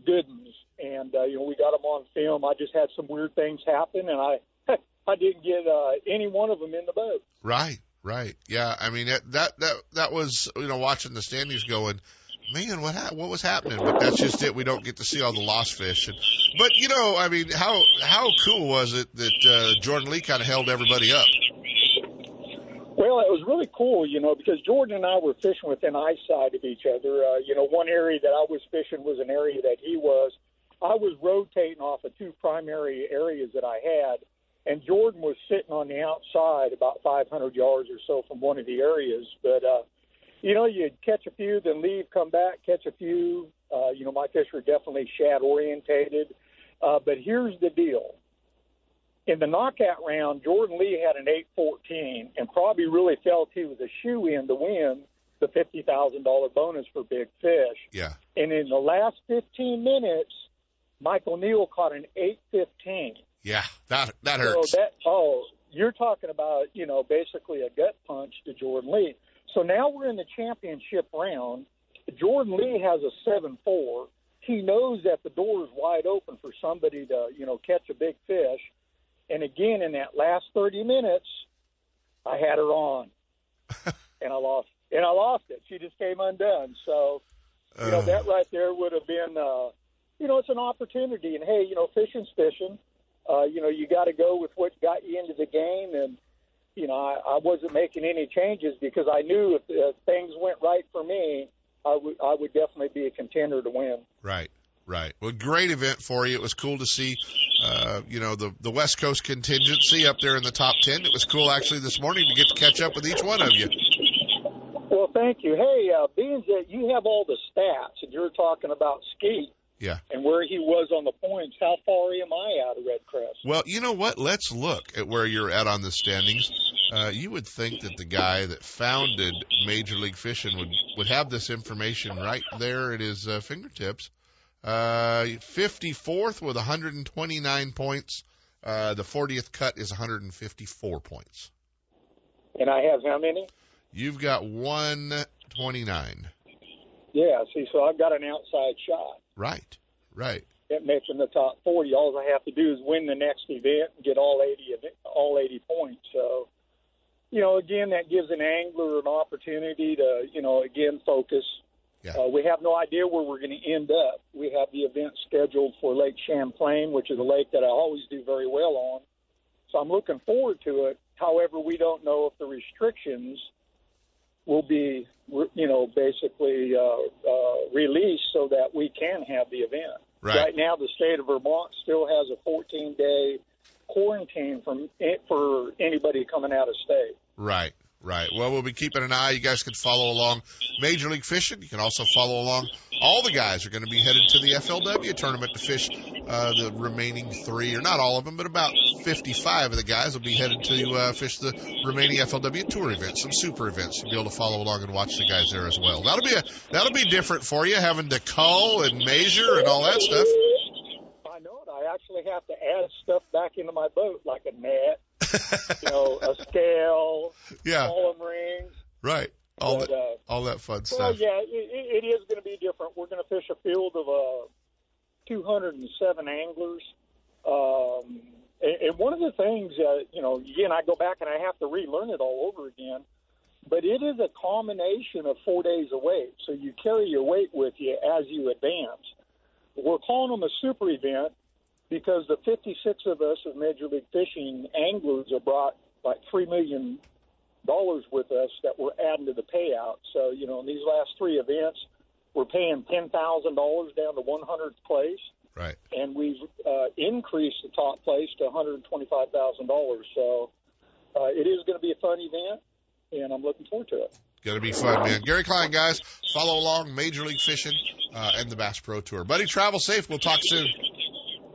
L: good ones. And, uh, you know, we got them on film. I just had some weird things happen, and I I didn't get uh, any one of them in the boat.
A: Right, right. Yeah, I mean, that, that, that, that was, you know, watching the standings going – man, what ha- what was happening? But that's just it. We don't get to see all the lost fish. And, but you know, I mean, how how cool was it that uh, Jordan Lee kind of held everybody up?
L: Well, it was really cool, you know, because Jordan and I were fishing within eyesight of each other. Uh, you know, one area that I was fishing was an area that he was. I was rotating off of two primary areas that I had, and Jordan was sitting on the outside about 500 yards or so from one of the areas. But uh, you know, you'd catch a few, then leave, come back, catch a few. Uh, you know, my fish are definitely shad orientated. Uh, but here's the deal. In the knockout round, Jordan Lee had an 814 and probably really felt he was a shoe in to win the $50,000 bonus for big fish.
A: Yeah.
L: And in the last 15 minutes, Michael Neal caught an 815.
A: Yeah, that that
L: So
A: hurts.
L: that oh, you're talking about you know basically a gut punch to Jordan Lee. So now we're in the championship round. Jordan Lee has a seven four. He knows that the door is wide open for somebody to you know catch a big fish. And again, in that last thirty minutes, I had her on, and I lost. And I lost it. She just came undone. So you know
A: Uh.
L: that right there would have been uh, you know it's an opportunity. And hey, you know fishing's fishing uh, you know, you got to go with what got you into the game. And, you know, I, I wasn't making any changes because I knew if uh, things went right for me, I would I would definitely be a contender to win.
A: Right, right. Well, great event for you. It was cool to see, uh, you know, the the West Coast contingency up there in the top ten. It was cool actually this morning to get to catch up with each one of you.
L: Well, thank you. Hey, uh, being that you have all the stats and you're talking about Skeet
A: Yeah.
L: and where he was on the points, how far am I out of REDCREST?
A: Well, you know what? Let's look at where you're at on the standings. Uh, you would think that the guy that founded Major League Fishing would would have this information right there at his uh, fingertips. Uh, 54th with 129 points. Uh, the 40th cut is 154 points.
L: And I have how many?
A: You've got 129.
L: Yeah, see, so I've got an outside shot
A: Right, right.
L: That makes making the top 40. All I have to do is win the next event and get all 80 event, all 80 points. So, you know, again, that gives an angler an opportunity to, you know, again focus.
A: Yeah.
L: Uh, we have no idea where we're going to end up. We have the event scheduled for Lake Champlain, which is a lake that I always do very well on. So I'm looking forward to it. However, we don't know if the restrictions will be, you know, basically uh, uh, released so that we can have the event.
A: Right.
L: now, the state of Vermont still has a 14 day quarantine from for anybody coming out of state.
A: Right, right. Well, we'll be keeping an eye. You guys can follow along Major League Fishing. You can also follow along. All the guys are going to be headed to the FLW tournament to fish uh, the remaining three, or not all of them, but about 55 of the guys will be headed to uh, fish the remaining FLW tour events, some super events. You'll be able to follow along and watch the guys there as well. That'll be a that'll be different for you, having to cull and measure and all that stuff.
L: I know it. I actually have to add stuff back into my boat, like a net, you know, a scale,
A: Yeah.
L: column rings.
A: Right. All
L: But,
A: that
L: uh,
A: all that fun
L: Well,
A: stuff.
L: yeah, it, it is going to be different. We're going to fish a field of uh, 207 anglers. Um, and, and one of the things, uh, you know, again, I go back and I have to relearn it all over again. But it is a combination of four days of weight. So you carry your weight with you as you advance. We're calling them a super event because the 56 of us of Major League Fishing anglers have brought like $3 million with us that we're adding to the payout. So, you know, in these last three events, we're paying $10,000 down to 100th place.
A: Right.
L: And we've uh, increased the top place to $125,000. So uh, it is going to be a fun event, and I'm looking forward to it.
A: Going to be fun, man. Gary Klein, guys, follow along Major League Fishing uh, and the Bass Pro Tour. Buddy, travel safe. We'll talk soon.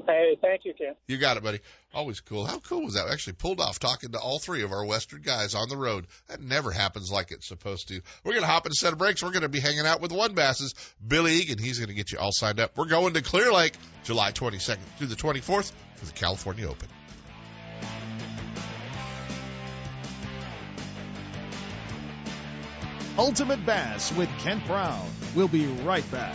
L: Hey, thank you, Ken.
A: You got it, buddy. Always cool. How cool was that? We actually pulled off talking to all three of our Western guys on the road. That never happens like it's supposed to. We're going to hop in a set of breaks. We're going to be hanging out with one Basses, Billy Egan. He's going to get you all signed up. We're going to Clear Lake July 22nd through the 24th for the California Open.
B: Ultimate Bass with Kent Brown. We'll be right back.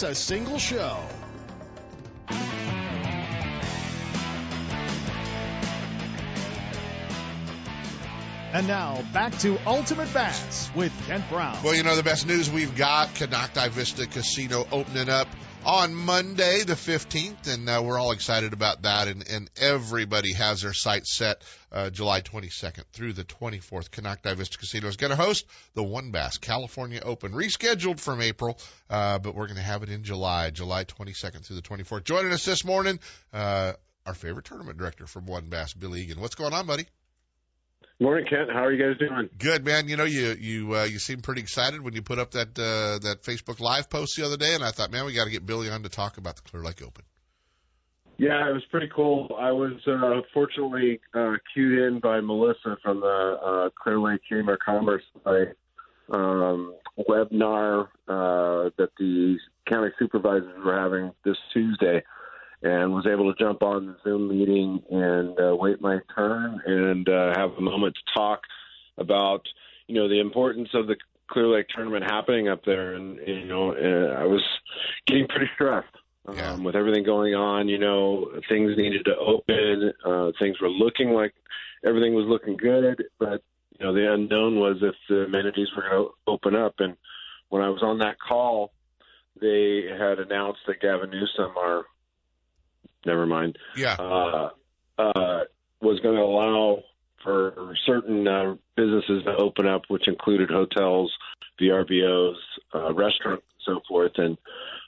B: a single show. And now back to Ultimate Bass with Kent Brown.
A: Well, you know, the best news we've got Konocti Vista Casino opening up on Monday, the 15th, and uh, we're all excited about that. And, and everybody has their sights set uh, July 22nd through the 24th. Konocti Vista Casino is going to host the One Bass California Open, rescheduled from April, uh, but we're going to have it in July, July 22nd through the 24th. Joining us this morning, uh, our favorite tournament director from One Bass, Bill Egan. What's going on, buddy?
M: Morning, Kent. How are you guys doing?
A: Good, man. You know, you you uh, you seem pretty excited when you put up that uh, that Facebook Live post the other day, and I thought, man, we got to get Billy on to talk about the Clear Lake Open.
M: Yeah, it was pretty cool. I was uh, fortunately uh, cued in by Melissa from the uh, Clear Lake Chamber of Commerce site, um, webinar uh, that the county supervisors were having this Tuesday and was able to jump on the Zoom meeting and uh, wait my turn and uh, have a moment to talk about, you know, the importance of the Clear Lake tournament happening up there. And, you know, uh, I was getting pretty stressed. Um, yeah. with everything going on, you know, things needed to open. Uh, things were looking like everything was looking good, but you know, the unknown was if the amenities were going to open up. And when I was on that call, they had announced that Gavin Newsom, our never mind.
A: Yeah.
M: Uh, uh, was going to allow for certain uh, businesses to open up, which included hotels, VRBOs, uh, restaurants, and so forth. And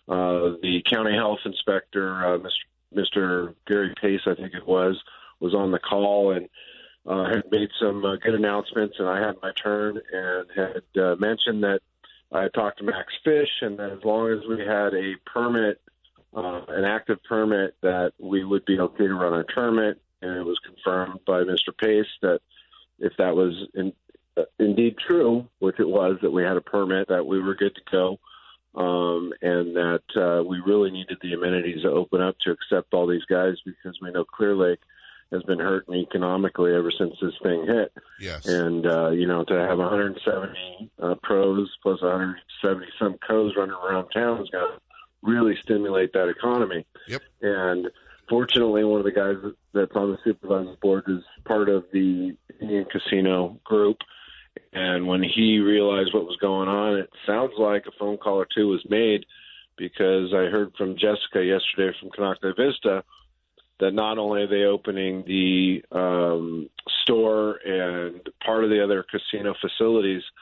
M: uh, the county health inspector, uh, Mr. Mr. Gary Pace, I think it was, was on the call and uh, had made some uh, good announcements. And I had my turn and had uh, mentioned that I had talked to Max Fish, and that as long as we had a permit uh, an active permit that we would be okay to run our tournament, and it was confirmed by Mr. Pace that if that was in, uh, indeed true, which it was, that we had a permit, that we were good to go, um, and that uh, we really needed the amenities to open up to accept all these guys because we know Clear Lake has been hurting economically ever since this thing hit.
A: Yes.
M: And, uh, you know, to have 170 uh, pros plus 170 some co's running around town is going to really stimulate that economy.
A: Yep.
M: And fortunately, one of the guys that's on the supervising board is part of the Indian Casino group. And when he realized what was going on, it sounds like a phone call or two was made because I heard from Jessica yesterday from Konocti Vista that not only are they opening the um, store and part of the other casino facilities –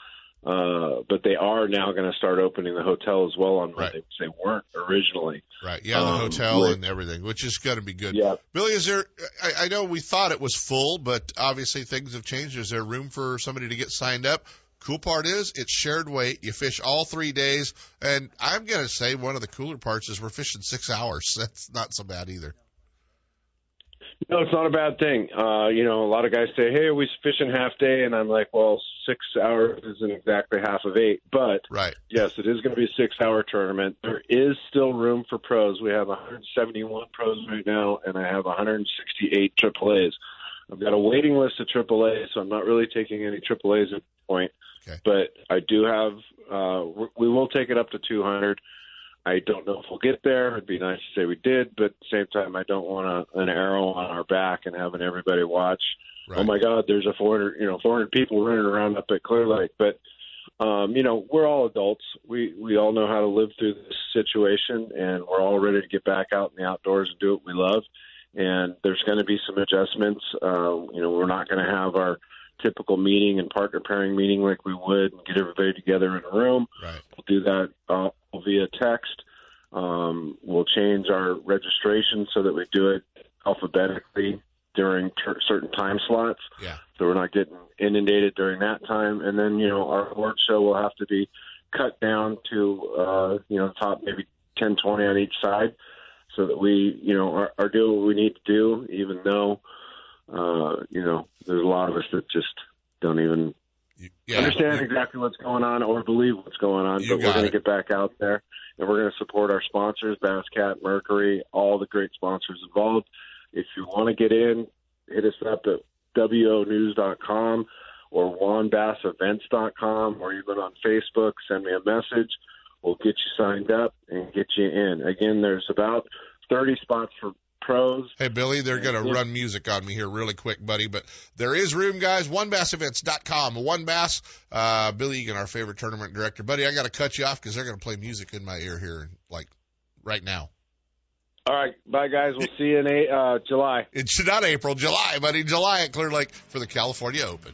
M: uh, but they are now going to start opening the hotel as well on Monday, right. which they weren't originally.
A: Right. Yeah, the um, hotel and everything, which is going to be good.
M: Yeah.
A: Billy, is there? I, I know we thought it was full, but obviously things have changed. Is there room for somebody to get signed up? Cool part is it's shared weight. You fish all three days, and I'm going to say one of the cooler parts is we're fishing six hours. That's not so bad either.
M: No, it's not a bad thing. Uh, you know, a lot of guys say, "Hey, are we fishing half day?" And I'm like, "Well, six hours isn't exactly half of eight, but
A: right.
M: yes, it is going to be a six-hour tournament. There is still room for pros. We have 171 pros right now, and I have 168 AAA's. I've got a waiting list of AAA, so I'm not really taking any AAA's at this point.
A: Okay.
M: But I do have. Uh, we will take it up to 200. I don't know if we'll get there. It'd be nice to say we did, but at the same time, I don't want a, an arrow on our back and having everybody watch.
A: Right.
M: Oh my God, there's a 400, you know, 400 people running around up at Clear Lake. But um, you know, we're all adults. We we all know how to live through this situation, and we're all ready to get back out in the outdoors and do what we love. And there's going to be some adjustments. Uh, you know, we're not going to have our typical meeting and partner pairing meeting like we would and get everybody together in a room.
A: Right.
M: We'll do that uh, via text. Um, we'll change our registration so that we do it alphabetically during ter- certain time slots.
A: Yeah.
M: So we're not getting inundated during that time. And then, you know, our award show will have to be cut down to, uh, you know, top maybe 10, 20 on each side so that we, you know, are, are doing what we need to do, even though, uh, you know, there's a lot of us that just don't even
A: Yeah.
M: understand exactly what's going on or believe what's going on.
A: You
M: but we're going to get back out there and we're going to support our sponsors, Bass Cat, Mercury, all the great sponsors involved. If you want to get in, hit us up at wonews.com or wonbassevents.com or even on Facebook. Send me a message. We'll get you signed up and get you in. Again, there's about 30 spots for pros.
A: Hey, Billy, they're going to
M: Yeah.
A: run music on me here really quick, buddy, but there is room, guys. OneBassEvents.com. One Bass, uh, Billy Egan, our favorite tournament director. Buddy, I got to cut you off because they're going to play music in my ear here, like right now.
M: All right. Bye, guys. We'll see you in a, uh, July.
A: It's not April, July, buddy. July at Clear Lake for the California Open.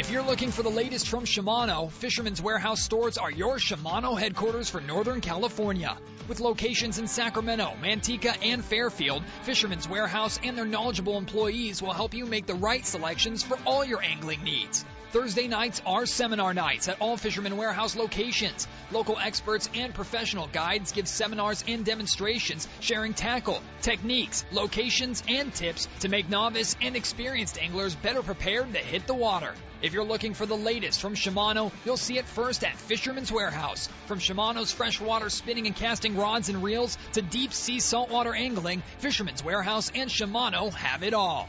H: If you're looking for the latest from Shimano, Fisherman's Warehouse stores are your Shimano headquarters for Northern California. With locations in Sacramento, Manteca, and Fairfield, Fisherman's Warehouse and their knowledgeable employees will help you make the right selections for all your angling needs. Thursday nights are seminar nights at all Fisherman Warehouse locations. Local experts and professional guides give seminars and demonstrations sharing tackle, techniques, locations, and tips to make novice and experienced anglers better prepared to hit the water. If you're looking for the latest from Shimano, you'll see it first at Fisherman's Warehouse. From Shimano's freshwater spinning and casting rods and reels to deep sea saltwater angling, Fisherman's Warehouse and Shimano have it all.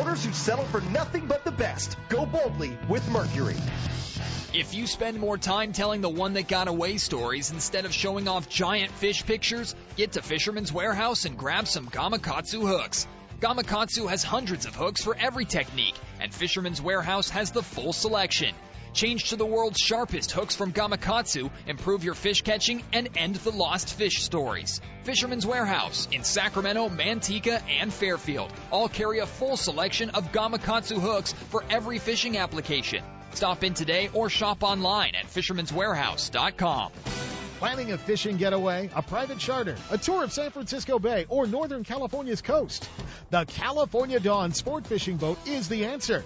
C: boaters who settle for nothing but the best, go boldly with Mercury.
H: If you spend more time telling the one that got away stories instead of showing off giant fish pictures, get to Fisherman's Warehouse and grab some Gamakatsu hooks. Gamakatsu has hundreds of hooks for every technique, and Fisherman's Warehouse has the full selection. Change to the world's sharpest hooks from Gamakatsu, improve your fish catching, and end the lost fish stories. Fisherman's Warehouse in Sacramento, Manteca, and Fairfield all carry a full selection of Gamakatsu hooks for every fishing application. Stop in today or shop online at fishermanswarehouse.com.
B: Planning a fishing getaway, a private charter, a tour of San Francisco Bay, or Northern California's coast? The California Dawn Sport Fishing Boat is the answer.